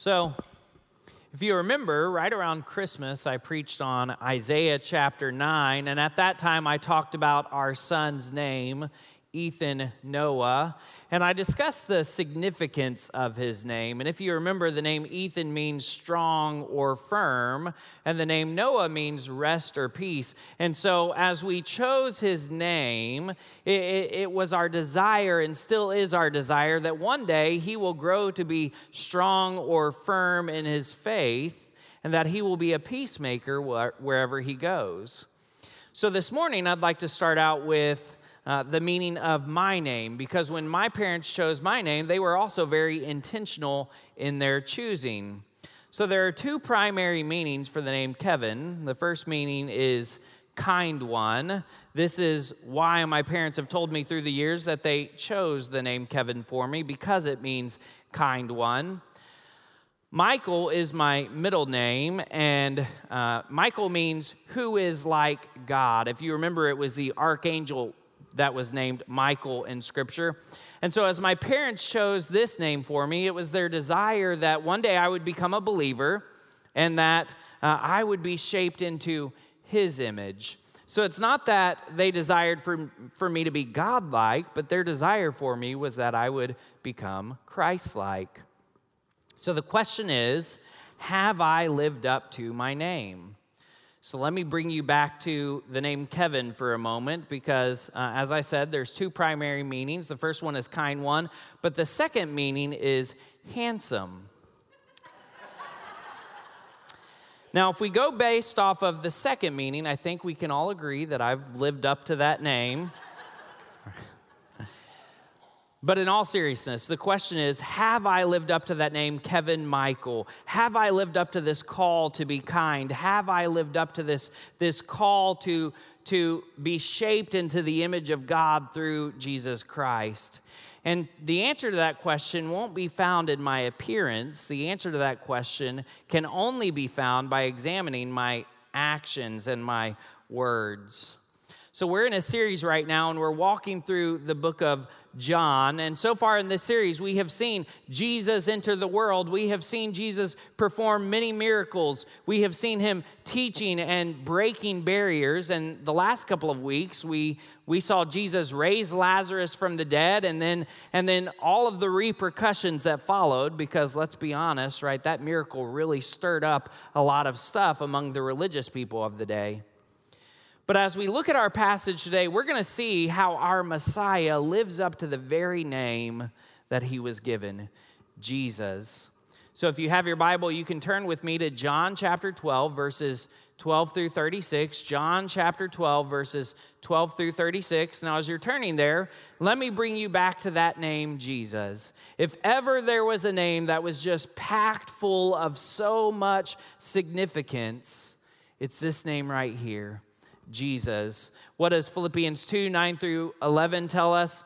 So, if you remember, right around Christmas, I preached on Isaiah chapter 9, and at that time I talked about our son's name, Ethan Noah, and I discussed the significance of his name. And if you remember, the name Ethan means strong or firm, and the name Noah means rest or peace. And so, as we chose his name, it, it, it was our desire and still is our desire that one day he will grow to be strong or firm in his faith, and that he will be a peacemaker wherever he goes. So, this morning, I'd like to start out with uh, the meaning of my name because when my parents chose my name, they were also very intentional in their choosing. So there are two primary meanings for the name Kevin. The first meaning is kind one. This is why my parents have told me through the years that they chose the name Kevin for me because it means kind one. Michael is my middle name, and uh, Michael means who is like God. If you remember, it was the archangel that was named Michael in Scripture. And so, as my parents chose this name for me, it was their desire that one day I would become a believer and that uh, I would be shaped into His image. So, it's not that they desired for, for me to be godlike, but their desire for me was that I would become Christlike. So, the question is have I lived up to my name? So let me bring you back to the name Kevin for a moment because, uh, as I said, there's two primary meanings. The first one is kind one, but the second meaning is handsome. now, if we go based off of the second meaning, I think we can all agree that I've lived up to that name. But in all seriousness, the question is Have I lived up to that name, Kevin Michael? Have I lived up to this call to be kind? Have I lived up to this, this call to, to be shaped into the image of God through Jesus Christ? And the answer to that question won't be found in my appearance. The answer to that question can only be found by examining my actions and my words. So, we're in a series right now, and we're walking through the book of John. And so far in this series, we have seen Jesus enter the world. We have seen Jesus perform many miracles. We have seen him teaching and breaking barriers. And the last couple of weeks, we, we saw Jesus raise Lazarus from the dead and then, and then all of the repercussions that followed, because let's be honest, right, that miracle really stirred up a lot of stuff among the religious people of the day. But as we look at our passage today, we're going to see how our Messiah lives up to the very name that he was given Jesus. So if you have your Bible, you can turn with me to John chapter 12, verses 12 through 36. John chapter 12, verses 12 through 36. Now, as you're turning there, let me bring you back to that name, Jesus. If ever there was a name that was just packed full of so much significance, it's this name right here. Jesus. What does Philippians 2 9 through 11 tell us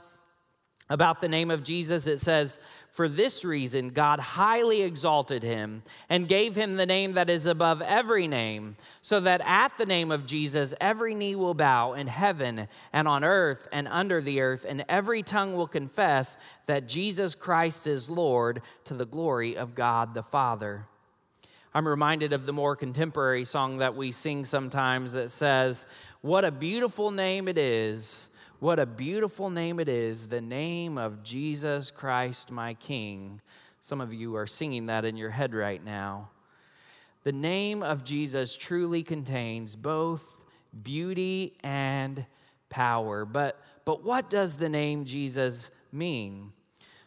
about the name of Jesus? It says, For this reason, God highly exalted him and gave him the name that is above every name, so that at the name of Jesus, every knee will bow in heaven and on earth and under the earth, and every tongue will confess that Jesus Christ is Lord to the glory of God the Father. I'm reminded of the more contemporary song that we sing sometimes that says, What a beautiful name it is. What a beautiful name it is, the name of Jesus Christ, my King. Some of you are singing that in your head right now. The name of Jesus truly contains both beauty and power. But, but what does the name Jesus mean?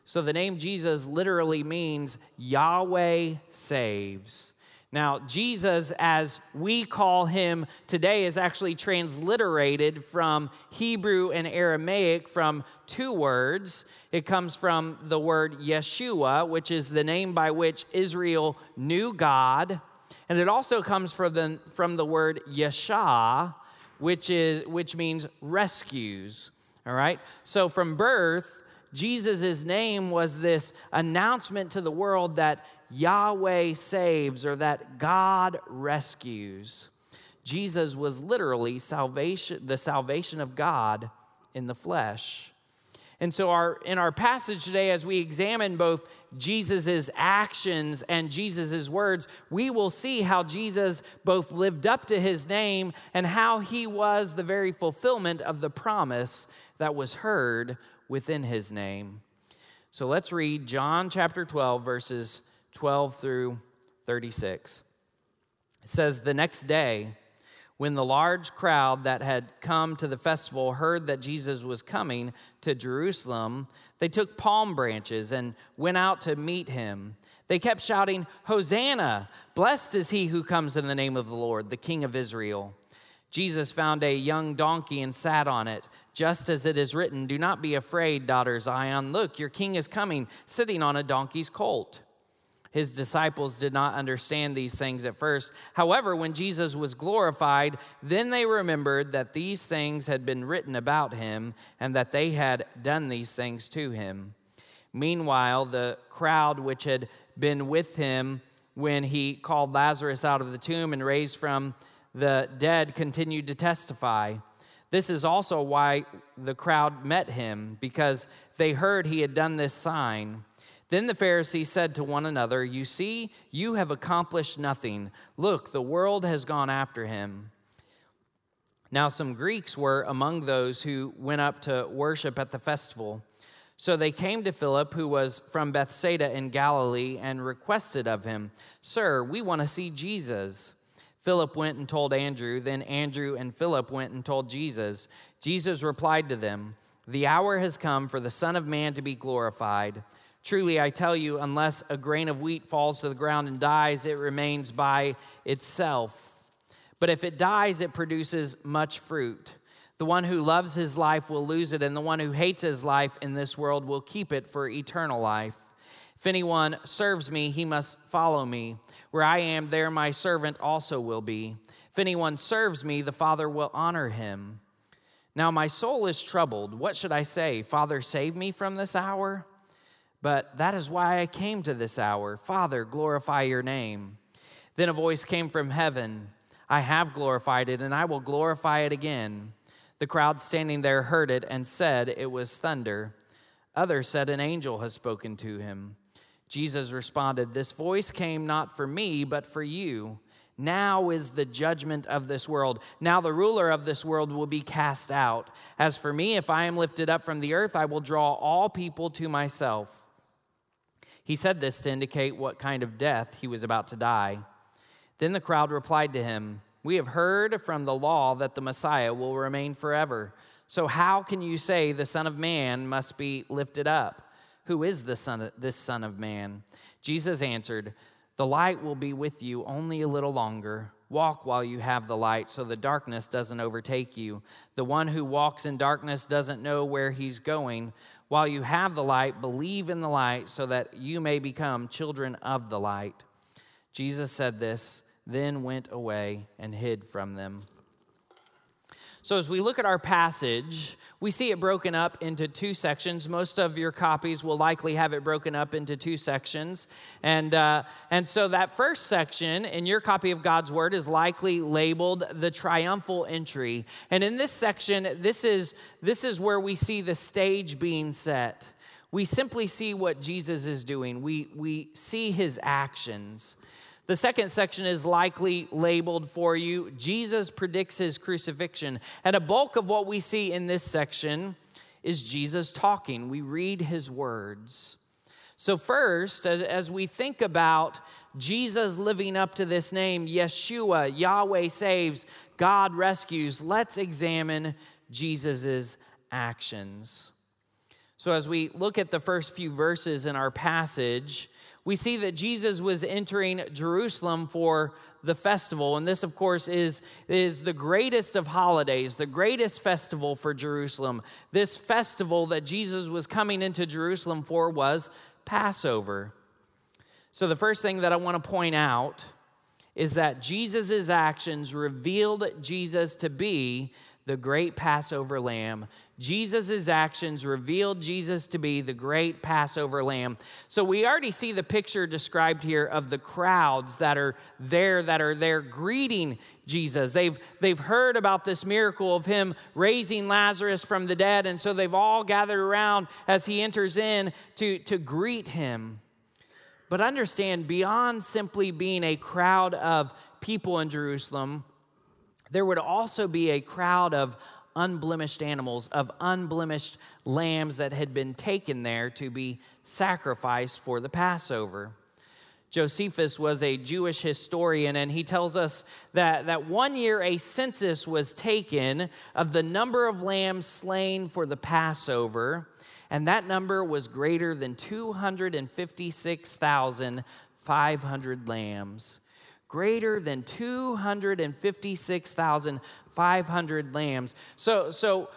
So, the name Jesus literally means Yahweh saves. Now, Jesus, as we call him today, is actually transliterated from Hebrew and Aramaic from two words. It comes from the word Yeshua, which is the name by which Israel knew God. And it also comes from the, from the word Yeshua, which, is, which means rescues. All right? So from birth, Jesus' name was this announcement to the world that Yahweh saves or that God rescues. Jesus was literally salvation, the salvation of God in the flesh. And so, our, in our passage today, as we examine both Jesus' actions and Jesus' words, we will see how Jesus both lived up to his name and how he was the very fulfillment of the promise that was heard within his name. So let's read John chapter 12, verses 12 through 36. It says, The next day, when the large crowd that had come to the festival heard that Jesus was coming to Jerusalem, they took palm branches and went out to meet him. They kept shouting, Hosanna! Blessed is he who comes in the name of the Lord, the King of Israel. Jesus found a young donkey and sat on it, just as it is written, Do not be afraid, daughter Zion. Look, your king is coming, sitting on a donkey's colt. His disciples did not understand these things at first. However, when Jesus was glorified, then they remembered that these things had been written about him and that they had done these things to him. Meanwhile, the crowd which had been with him when he called Lazarus out of the tomb and raised from the dead continued to testify. This is also why the crowd met him, because they heard he had done this sign. Then the Pharisees said to one another, You see, you have accomplished nothing. Look, the world has gone after him. Now, some Greeks were among those who went up to worship at the festival. So they came to Philip, who was from Bethsaida in Galilee, and requested of him, Sir, we want to see Jesus. Philip went and told Andrew. Then Andrew and Philip went and told Jesus. Jesus replied to them, The hour has come for the Son of Man to be glorified. Truly, I tell you, unless a grain of wheat falls to the ground and dies, it remains by itself. But if it dies, it produces much fruit. The one who loves his life will lose it, and the one who hates his life in this world will keep it for eternal life. If anyone serves me, he must follow me. Where I am, there my servant also will be. If anyone serves me, the Father will honor him. Now my soul is troubled. What should I say? Father, save me from this hour? But that is why I came to this hour. Father, glorify your name. Then a voice came from heaven I have glorified it, and I will glorify it again. The crowd standing there heard it and said it was thunder. Others said, An angel has spoken to him. Jesus responded, This voice came not for me, but for you. Now is the judgment of this world. Now the ruler of this world will be cast out. As for me, if I am lifted up from the earth, I will draw all people to myself. He said this to indicate what kind of death he was about to die. Then the crowd replied to him, We have heard from the law that the Messiah will remain forever. So how can you say the Son of Man must be lifted up? Who is the son this Son of Man? Jesus answered, The light will be with you only a little longer. Walk while you have the light, so the darkness doesn't overtake you. The one who walks in darkness doesn't know where he's going. While you have the light, believe in the light so that you may become children of the light. Jesus said this, then went away and hid from them. So, as we look at our passage, we see it broken up into two sections. Most of your copies will likely have it broken up into two sections. And, uh, and so, that first section in your copy of God's Word is likely labeled the triumphal entry. And in this section, this is, this is where we see the stage being set. We simply see what Jesus is doing, we, we see his actions. The second section is likely labeled for you Jesus predicts his crucifixion. And a bulk of what we see in this section is Jesus talking. We read his words. So, first, as, as we think about Jesus living up to this name, Yeshua, Yahweh saves, God rescues, let's examine Jesus' actions. So, as we look at the first few verses in our passage, we see that Jesus was entering Jerusalem for the festival. And this, of course, is, is the greatest of holidays, the greatest festival for Jerusalem. This festival that Jesus was coming into Jerusalem for was Passover. So, the first thing that I want to point out is that Jesus' actions revealed Jesus to be the great Passover lamb. Jesus' actions revealed Jesus to be the great Passover lamb. So we already see the picture described here of the crowds that are there, that are there greeting Jesus. They've, they've heard about this miracle of him raising Lazarus from the dead, and so they've all gathered around as he enters in to, to greet him. But understand, beyond simply being a crowd of people in Jerusalem, there would also be a crowd of unblemished animals, of unblemished lambs that had been taken there to be sacrificed for the Passover. Josephus was a Jewish historian, and he tells us that, that one year a census was taken of the number of lambs slain for the Passover, and that number was greater than 256,500 lambs. Greater than 256,500 lambs. So, so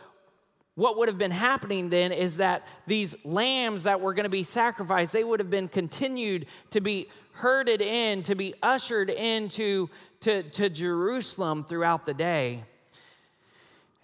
what would have been happening then is that these lambs that were going to be sacrificed, they would have been continued to be herded in, to be ushered into to, to Jerusalem throughout the day.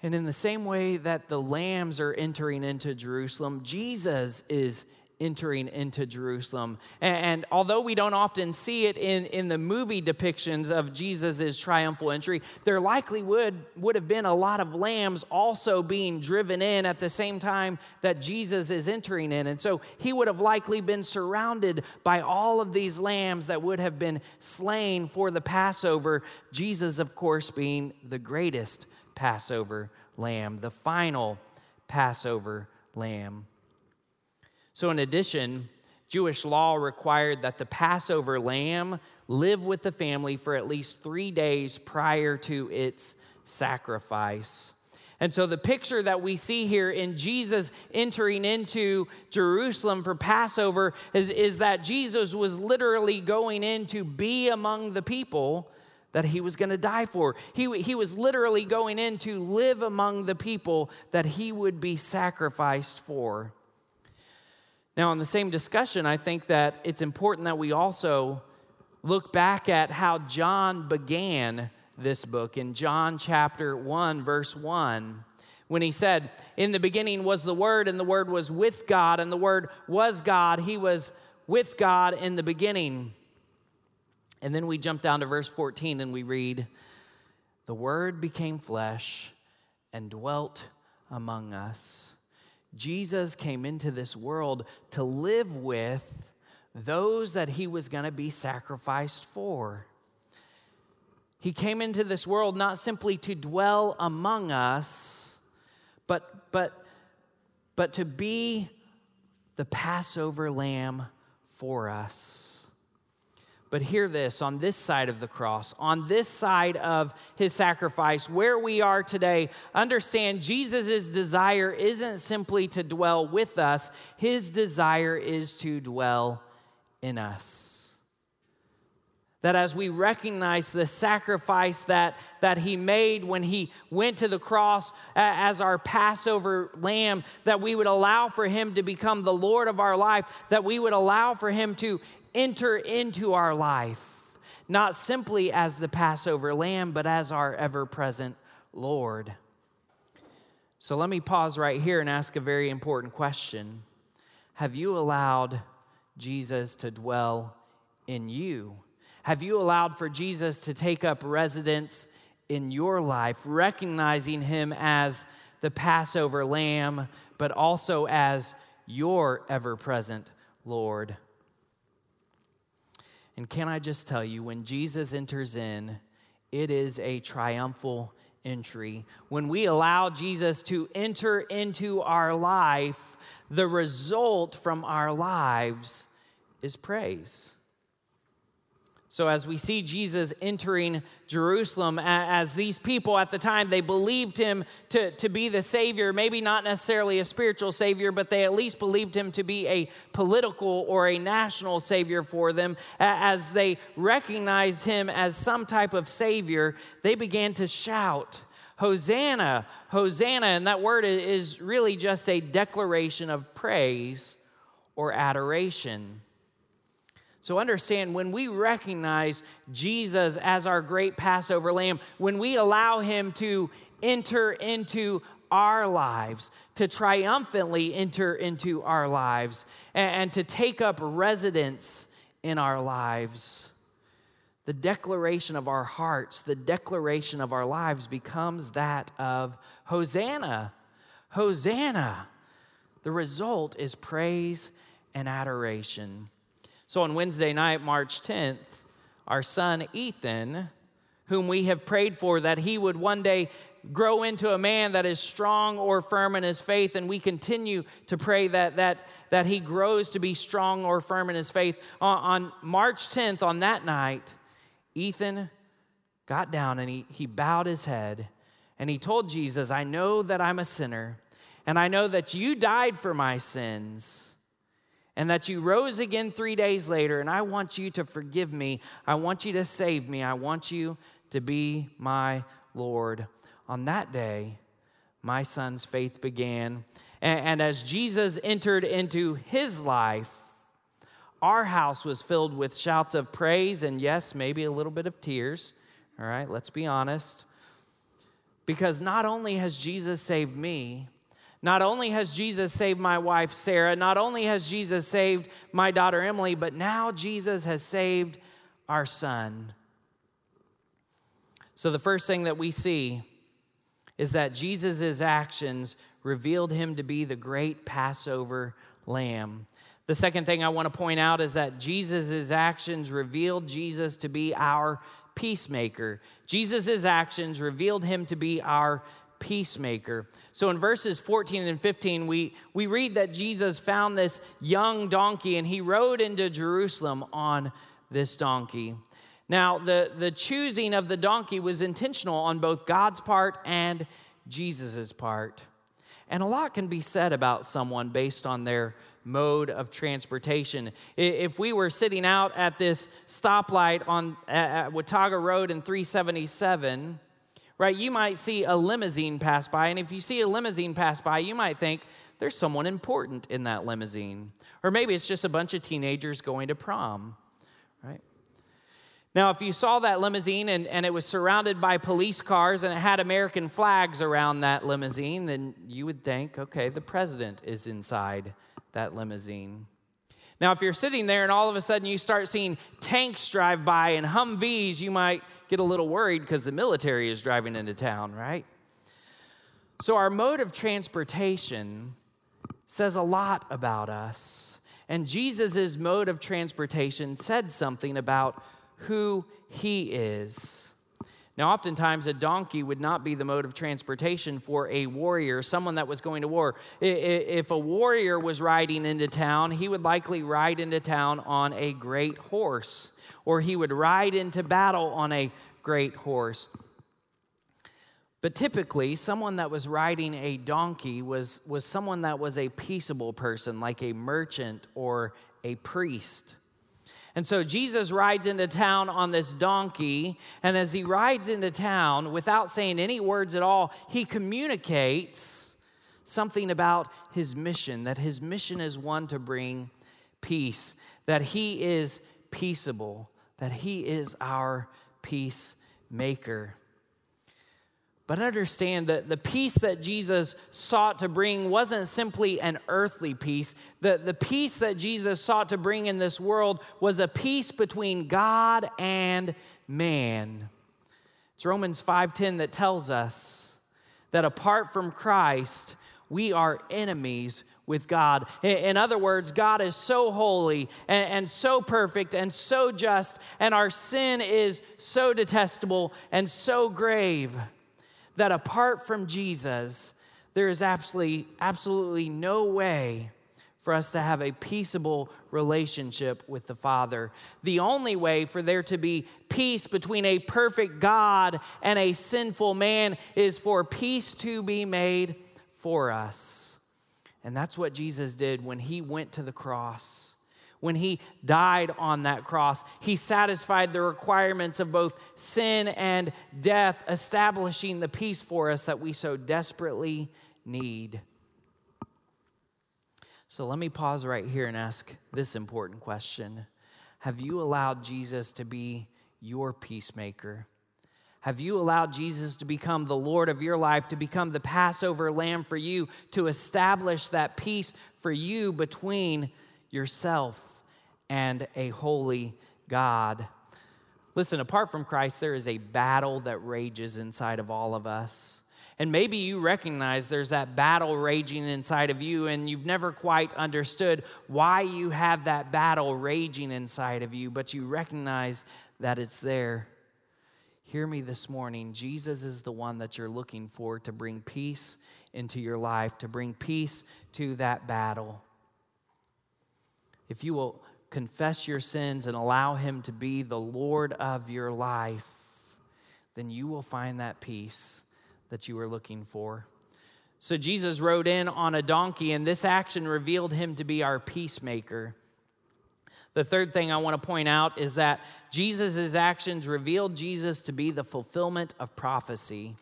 And in the same way that the lambs are entering into Jerusalem, Jesus is entering into Jerusalem. And, and, although we don't often see it in, in the movie depictions of Jesus' triumphal entry, there likely would, would have been a lot of lambs also being driven in at the same time that Jesus is entering in. And so he would have likely been surrounded by all of these lambs that would have been slain for the Passover, Jesus, of course, being the greatest Passover lamb, the final Passover lamb. So, in addition, Jewish law required that the Passover lamb live with the family for at least three days prior to its sacrifice. And so, the picture that we see here in Jesus entering into Jerusalem for Passover is, is that Jesus was literally going in to be among the people that he was going to die for. He, he was literally going in to live among the people that he would be sacrificed for. Now, in the same discussion, I think that it's important that we also look back at how John began this book in John chapter 1, verse 1, when he said, In the beginning was the Word, and the Word was with God, and the Word was God. He was with God in the beginning. And then we jump down to verse 14 and we read, The Word became flesh and dwelt among us. Jesus came into this world to live with those that he was going to be sacrificed for. He came into this world not simply to dwell among us, but, but, but to be the Passover lamb for us. But hear this on this side of the cross, on this side of his sacrifice, where we are today, understand Jesus' desire isn't simply to dwell with us, his desire is to dwell in us. That as we recognize the sacrifice that, that he made when he went to the cross as our Passover lamb, that we would allow for him to become the Lord of our life, that we would allow for him to enter into our life, not simply as the Passover lamb, but as our ever present Lord. So let me pause right here and ask a very important question Have you allowed Jesus to dwell in you? Have you allowed for Jesus to take up residence in your life, recognizing him as the Passover lamb, but also as your ever present Lord? And can I just tell you, when Jesus enters in, it is a triumphal entry. When we allow Jesus to enter into our life, the result from our lives is praise. So, as we see Jesus entering Jerusalem, as these people at the time, they believed him to, to be the Savior, maybe not necessarily a spiritual Savior, but they at least believed him to be a political or a national Savior for them. As they recognized him as some type of Savior, they began to shout, Hosanna, Hosanna. And that word is really just a declaration of praise or adoration. So understand when we recognize Jesus as our great Passover lamb, when we allow him to enter into our lives, to triumphantly enter into our lives, and, to take up residence in our lives, the declaration of our hearts, the declaration of our lives becomes that of Hosanna. Hosanna. The result is praise and adoration. So on Wednesday night, March 10th, our son Ethan, whom we have prayed for that he would one day grow into a man that is strong or firm in his faith and we continue to pray that that that he grows to be strong or firm in his faith. On, on march 10th on that night ethan got down and he, he bowed his head and he told jesus i know that i'm a sinner and i know that you died for my sins and that you rose again three days later, and I want you to forgive me. I want you to save me. I want you to be my Lord. On that day, my son's faith began. And, as Jesus entered into his life, our house was filled with shouts of praise and, yes, maybe a little bit of tears. All right, let's be honest. Because not only has Jesus saved me, not only has Jesus saved my wife Sarah, not only has Jesus saved my daughter Emily, but now Jesus has saved our son. So, the first thing that we see is that Jesus' actions revealed him to be the great Passover lamb. The second thing I want to point out is that Jesus' actions revealed Jesus to be our peacemaker. Jesus' actions revealed him to be our peacemaker. So in verses 14 and 15, we, we read that Jesus found this young donkey and he rode into Jerusalem on this donkey. Now, the, the choosing of the donkey was intentional on both God's part and Jesus' part. And a lot can be said about someone based on their mode of transportation. If we were sitting out at this stoplight on at Watauga Road in 377, right, you might see a limousine pass by. And if you see a limousine pass by, you might think there's someone important in that limousine. Or maybe it's just a bunch of teenagers going to prom, right? Now, if you saw that limousine and, and it was surrounded by police cars and it had American flags around that limousine, then you would think, okay, the president is inside that limousine. Now, if you're sitting there and all of a sudden you start seeing tanks drive by and Humvees, you might get a little worried because the military is driving into town, right? So, our mode of transportation says a lot about us. And Jesus' mode of transportation said something about who he is. Now, oftentimes, a donkey would not be the mode of transportation for a warrior, someone that was going to war. If a warrior was riding into town, he would likely ride into town on a great horse, or he would ride into battle on a great horse. But typically, someone that was riding a donkey was, was someone that was a peaceable person, like a merchant or a priest. And so Jesus rides into town on this donkey, and as he rides into town, without saying any words at all, he communicates something about his mission that his mission is one to bring peace, that he is peaceable, that he is our peacemaker. But understand that the peace that Jesus sought to bring wasn't simply an earthly peace. The, the peace that Jesus sought to bring in this world was a peace between God and man. It's Romans 5:10 that tells us that apart from Christ, we are enemies with God. In other words, God is so holy and, and, so perfect and so just, and our sin is so detestable and so grave that apart from Jesus, there is absolutely, absolutely no way for us to have a peaceable relationship with the Father. The only way for there to be peace between a perfect God and a sinful man is for peace to be made for us. And that's what Jesus did when he went to the cross when he died on that cross. He satisfied the requirements of both sin and death, establishing the peace for us that we so desperately need. So let me pause right here and ask this important question Have you allowed Jesus to be your peacemaker? Have you allowed Jesus to become the Lord of your life, to become the Passover lamb for you, to establish that peace for you between yourself and a holy God. Listen, apart from Christ, there is a battle that rages inside of all of us. And maybe you recognize there's that battle raging inside of you, and you've never quite understood why you have that battle raging inside of you, but you recognize that it's there. Hear me this morning. Jesus is the one that you're looking for to bring peace into your life, to bring peace to that battle. If you will confess your sins and allow Him to be the Lord of your life, then you will find that peace that you were looking for. So Jesus rode in on a donkey, and this action revealed him to be our peacemaker. The third thing I want to point out is that Jesus' actions revealed Jesus to be the fulfillment of prophecy.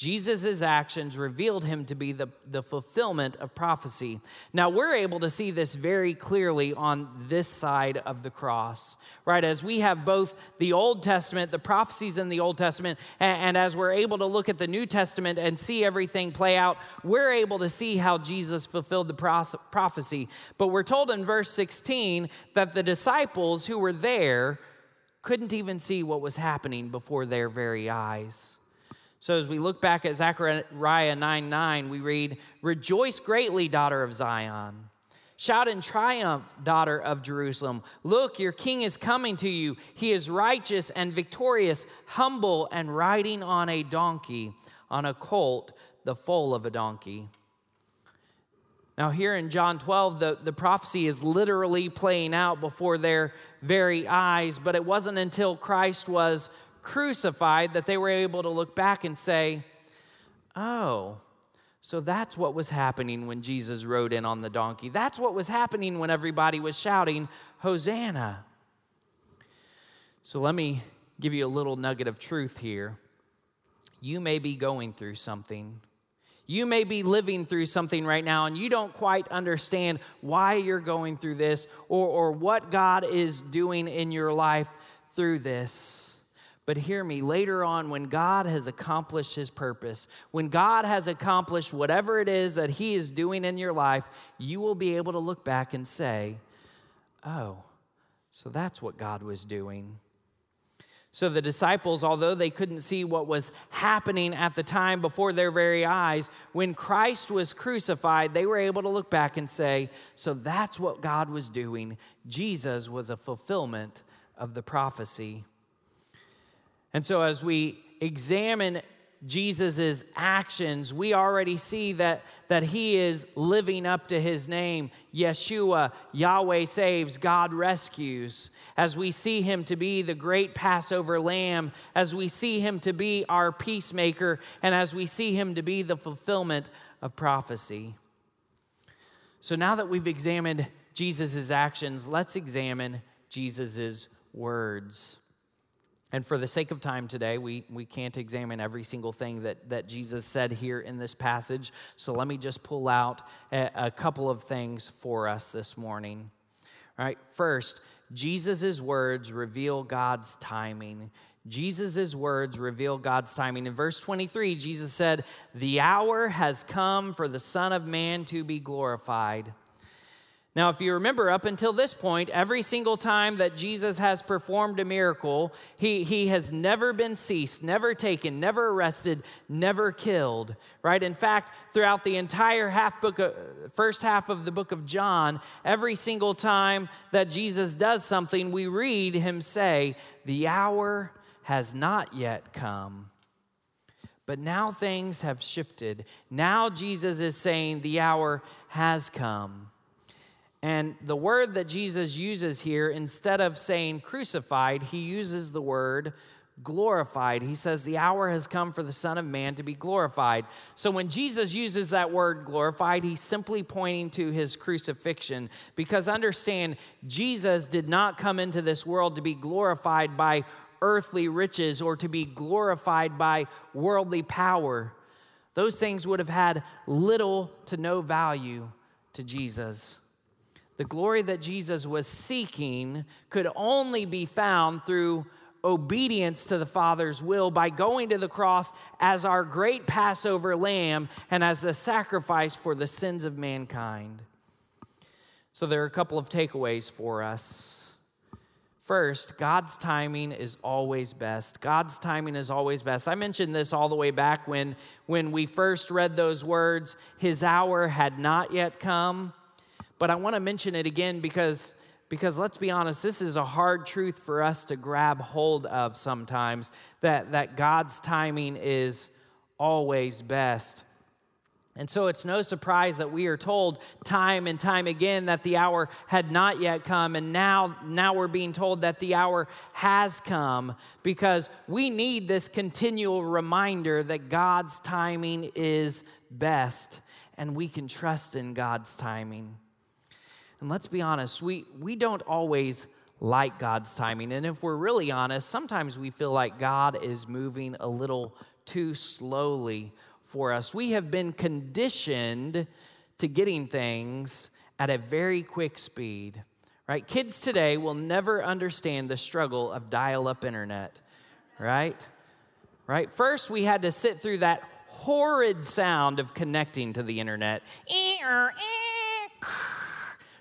Jesus' actions revealed him to be the, the fulfillment of prophecy. Now, we're able to see this very clearly on this side of the cross, right? As we have both the Old Testament, the prophecies in the Old Testament, and, and as we're able to look at the New Testament and see everything play out, we're able to see how Jesus fulfilled the prophecy. But we're told in verse 16 that the disciples who were there couldn't even see what was happening before their very eyes. So as we look back at Zechariah 9 9, we read, Rejoice greatly, daughter of Zion. Shout in triumph, daughter of Jerusalem. Look, your king is coming to you. He is righteous and victorious, humble and riding on a donkey, on a colt, the foal of a donkey. Now, here in John 12, the, the prophecy is literally playing out before their very eyes, but it wasn't until Christ was crucified that they were able to look back and say, oh, so that's what was happening when Jesus rode in on the donkey. That's what was happening when everybody was shouting, Hosanna. So let me give you a little nugget of truth here. You may be going through something. You may be living through something right now and you don't quite understand why you're going through this or, or what God is doing in your life through this. But hear me, later on, when God has accomplished his purpose, when God has accomplished whatever it is that he is doing in your life, you will be able to look back and say, oh, so that's what God was doing. So the disciples, although they couldn't see what was happening at the time before their very eyes, when Christ was crucified, they were able to look back and say, So that's what God was doing. Jesus was a fulfillment of the prophecy. And so, as we examine Jesus' actions, we already see that, that he is living up to his name. Yeshua, Yahweh saves, God rescues. As we see him to be the great Passover lamb, as we see him to be our peacemaker, and as we see him to be the fulfillment of prophecy. So now that we've examined Jesus' actions, let's examine Jesus' words. And for the sake of time today, we, we can't examine every single thing that, that Jesus said here in this passage. So let me just pull out a, a couple of things for us this morning. All right, first, Jesus' words reveal God's timing. Jesus' words reveal God's timing. In verse 23, Jesus said, The hour has come for the Son of Man to be glorified. Now, if you remember, up until this point, every single time that Jesus has performed a miracle, he, he has never been ceased, never taken, never arrested, never killed, right? In fact, throughout the entire half book, of, first half of the book of John, every single time that Jesus does something, we read him say, The hour has not yet come. But now things have shifted. Now Jesus is saying, The hour has come. And the word that Jesus uses here, instead of saying crucified, he uses the word glorified. He says, The hour has come for the Son of Man to be glorified. So when Jesus uses that word glorified, he's simply pointing to his crucifixion. Because understand, Jesus did not come into this world to be glorified by earthly riches or to be glorified by worldly power. Those things would have had little to no value to Jesus. The glory that Jesus was seeking could only be found through obedience to the Father's will by going to the cross as our great Passover lamb and as the sacrifice for the sins of mankind. So, there are a couple of takeaways for us. First, God's timing is always best. God's timing is always best. I mentioned this all the way back when, when we first read those words, His hour had not yet come. But I want to mention it again because, because let's be honest, this is a hard truth for us to grab hold of sometimes that, that God's timing is always best. And so it's no surprise that we are told time and time again that the hour had not yet come and now now we're being told that the hour has come because we need this continual reminder that God's timing is best and we can trust in God's timing. And let's be honest, we we don't always like God's timing and if we're really honest, sometimes we feel like God is moving a little too slowly for us. We have been conditioned to getting things at a very quick speed, right? Kids today will never understand the struggle of dial up internet, right? Right? First, we had to sit through that horrid sound of connecting to the internet.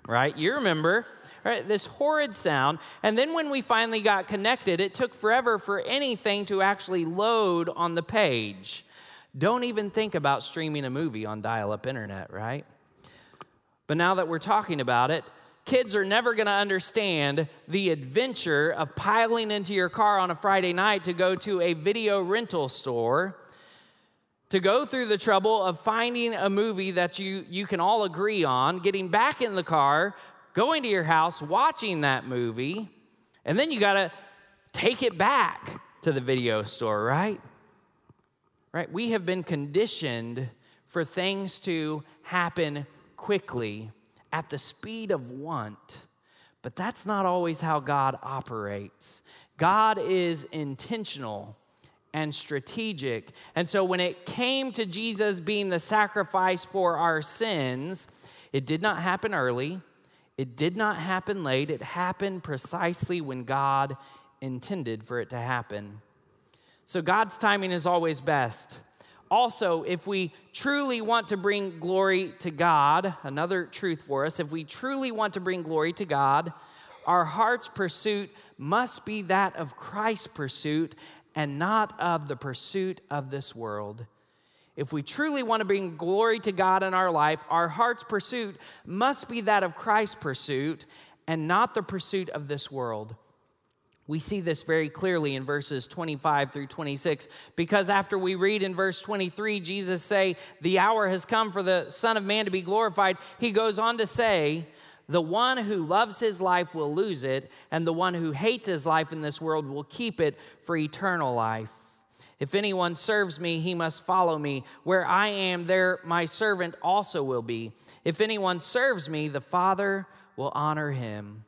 Right? You remember, right? This horrid sound. And then when we finally got connected, it took forever for anything to actually load on the page. Don't even think about streaming a movie on dial up internet, right? But now that we're talking about it, kids are never going to understand the adventure of piling into your car on a Friday night to go to a video rental store, to go through the trouble of finding a movie that you, you can all agree on, getting back in the car, going to your house, watching that movie, and then you got to take it back to the video store, right? right? We have been conditioned for things to happen quickly at the speed of want. But that's not always how God operates. God is intentional and strategic. And so when it came to Jesus being the sacrifice for our sins, it did not happen early, it did not happen late, it happened precisely when God intended for it to happen. So God's timing is always best. Also, if we truly want to bring glory to God, another truth for us, if we truly want to bring glory to God, our heart's pursuit must be that of Christ's pursuit and not of the pursuit of this world. If we truly want to bring glory to God in our life, our heart's pursuit must be that of Christ's pursuit and not the pursuit of this world. We see this very clearly in verses 25 through 26 because after we read in verse 23 Jesus say the hour has come for the son of man to be glorified he goes on to say the one who loves his life will lose it and the one who hates his life in this world will keep it for eternal life. If anyone serves me he must follow me. Where I am there my servant also will be. If anyone serves me the father will honor him.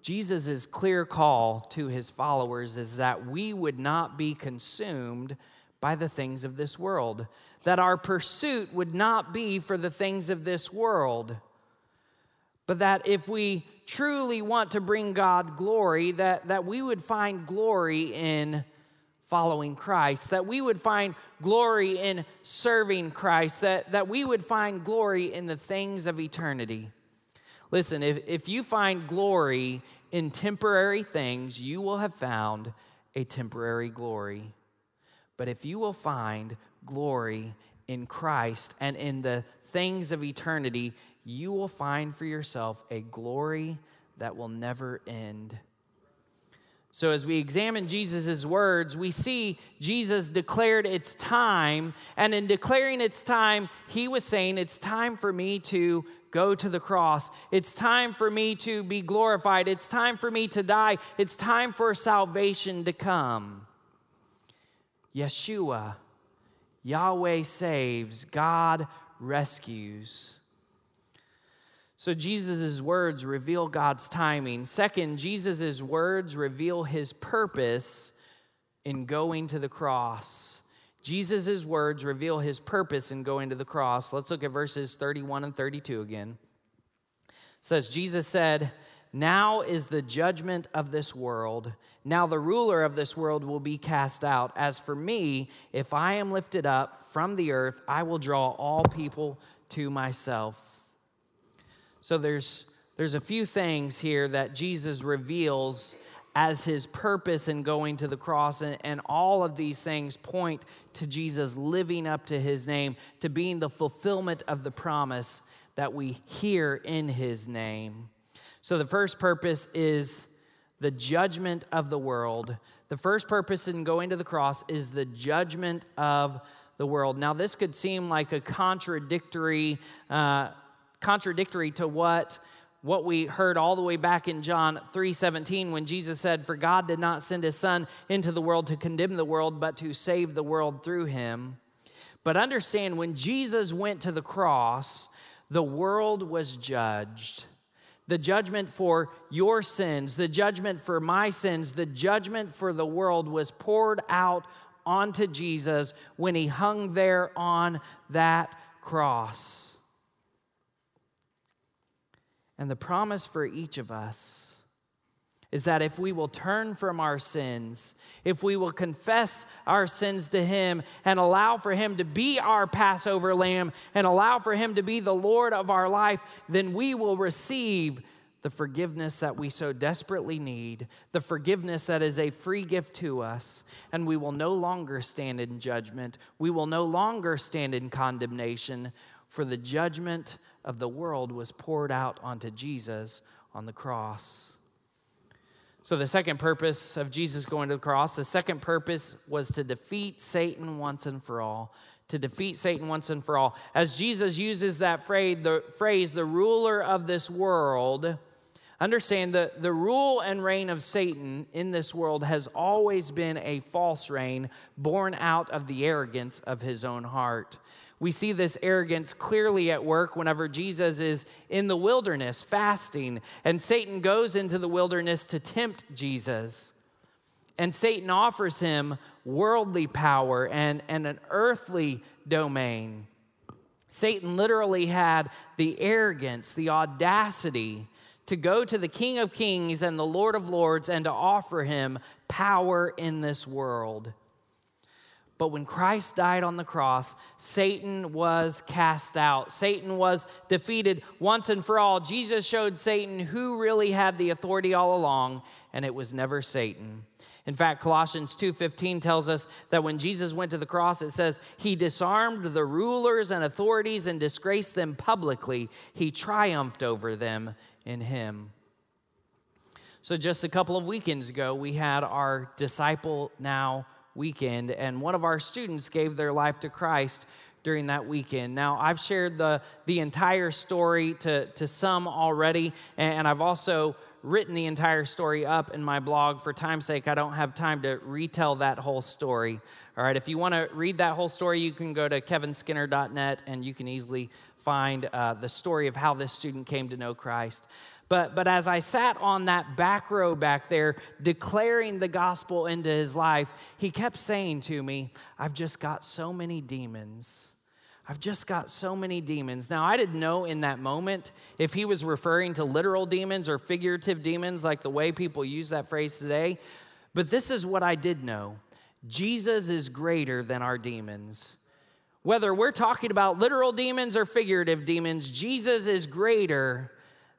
Jesus' clear call to his followers is that we would not be consumed by the things of this world, that our pursuit would not be for the things of this world, but that if we truly want to bring God glory, that, that we would find glory in following Christ, that we would find glory in serving Christ, that, that we would find glory in the things of eternity. Listen, if, if you find glory in temporary things, you will have found a temporary glory. But if you will find glory in Christ and in the things of eternity, you will find for yourself a glory that will never end. So, as we examine Jesus' words, we see Jesus declared it's time. And in declaring it's time, he was saying, It's time for me to go to the cross. It's time for me to be glorified. It's time for me to die. It's time for salvation to come. Yeshua, Yahweh saves, God rescues. So Jesus' words reveal God's timing. Second, Jesus' words reveal his purpose in going to the cross. Jesus' words reveal his purpose in going to the cross. Let's look at verses 31 and 32 again. It says, Jesus said, Now is the judgment of this world. Now the ruler of this world will be cast out. As for me, if I am lifted up from the earth, I will draw all people to myself. So there's there's a few things here that Jesus reveals as his purpose in going to the cross. And, and, all of these things point to Jesus living up to his name, to being the fulfillment of the promise that we hear in his name. So the first purpose is the judgment of the world. The first purpose in going to the cross is the judgment of the world. Now, this could seem like a contradictory, uh, contradictory to what what we heard all the way back in John 3:17 when Jesus said for God did not send his son into the world to condemn the world but to save the world through him. But understand when Jesus went to the cross, the world was judged. The judgment for your sins, the judgment for my sins, the judgment for the world was poured out onto Jesus when he hung there on that cross. And the promise for each of us is that if we will turn from our sins, if we will confess our sins to Him and allow for Him to be our Passover lamb and allow for Him to be the Lord of our life, then we will receive the forgiveness that we so desperately need, the forgiveness that is a free gift to us, and we will no longer stand in judgment. We will no longer stand in condemnation, for the judgment of the world was poured out onto Jesus on the cross. So, the second purpose of Jesus going to the cross, the second purpose was to defeat Satan once and for all. To defeat Satan once and for all. As Jesus uses that phrase, the, phrase, the ruler of this world, understand that the rule and reign of Satan in this world has always been a false reign born out of the arrogance of his own heart. We see this arrogance clearly at work whenever Jesus is in the wilderness fasting, and Satan goes into the wilderness to tempt Jesus. And Satan offers him worldly power and, and an earthly domain. Satan literally had the arrogance, the audacity to go to the King of Kings and the Lord of Lords and to offer him power in this world. But when Christ died on the cross, Satan was cast out. Satan was defeated once and for all. Jesus showed Satan who really had the authority all along, and it was never Satan. In fact, Colossians 2:15 tells us that when Jesus went to the cross, it says, "He disarmed the rulers and authorities and disgraced them publicly. He triumphed over them in him." So just a couple of weekends ago, we had our disciple now weekend, and one of our students gave their life to Christ during that weekend. Now, I've shared the, the entire story to, to some already, and I've also written the entire story up in my blog. For time's sake, I don't have time to retell that whole story. All right, if you want to read that whole story, you can go to kevinskinner.net and you can easily find uh, the story of how this student came to know Christ. But, but as I sat on that back row back there, declaring the gospel into his life, he kept saying to me, I've just got so many demons. I've just got so many demons. Now, I didn't know in that moment if he was referring to literal demons or figurative demons, like the way people use that phrase today. But this is what I did know Jesus is greater than our demons. Whether we're talking about literal demons or figurative demons, Jesus is greater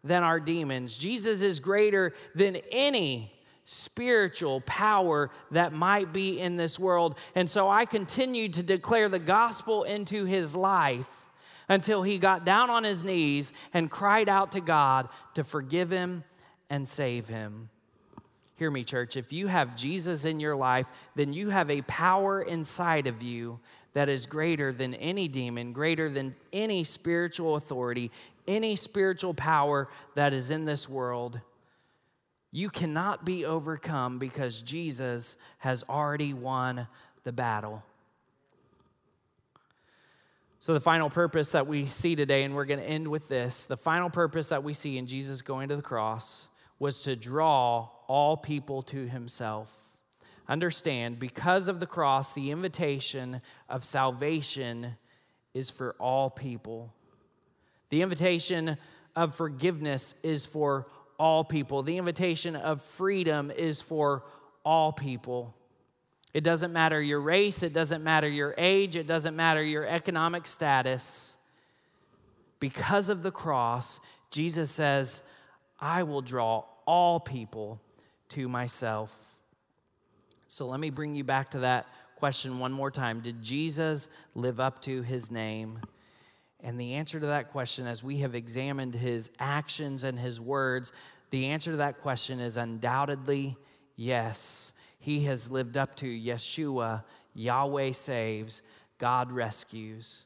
than our demons. Jesus is greater than any spiritual power that might be in this world. And so I continued to declare the gospel into his life until he got down on his knees and cried out to God to forgive him and save him. Hear me, church. If you have Jesus in your life, then you have a power inside of you that is greater than any demon, greater than any spiritual authority, any spiritual power that is in this world, you cannot be overcome because Jesus has already won the battle. So, the final purpose that we see today, and we're going to end with this the final purpose that we see in Jesus going to the cross was to draw all people to himself. Understand, because of the cross, the invitation of salvation is for all people. The invitation of forgiveness is for all people. The invitation of freedom is for all people. It doesn't matter your race, it doesn't matter your age, it doesn't matter your economic status. Because of the cross, Jesus says, I will draw all people to myself. So let me bring you back to that question one more time Did Jesus live up to his name? And the answer to that question, as we have examined his actions and his words, the answer to that question is undoubtedly yes. He has lived up to Yeshua, Yahweh saves, God rescues.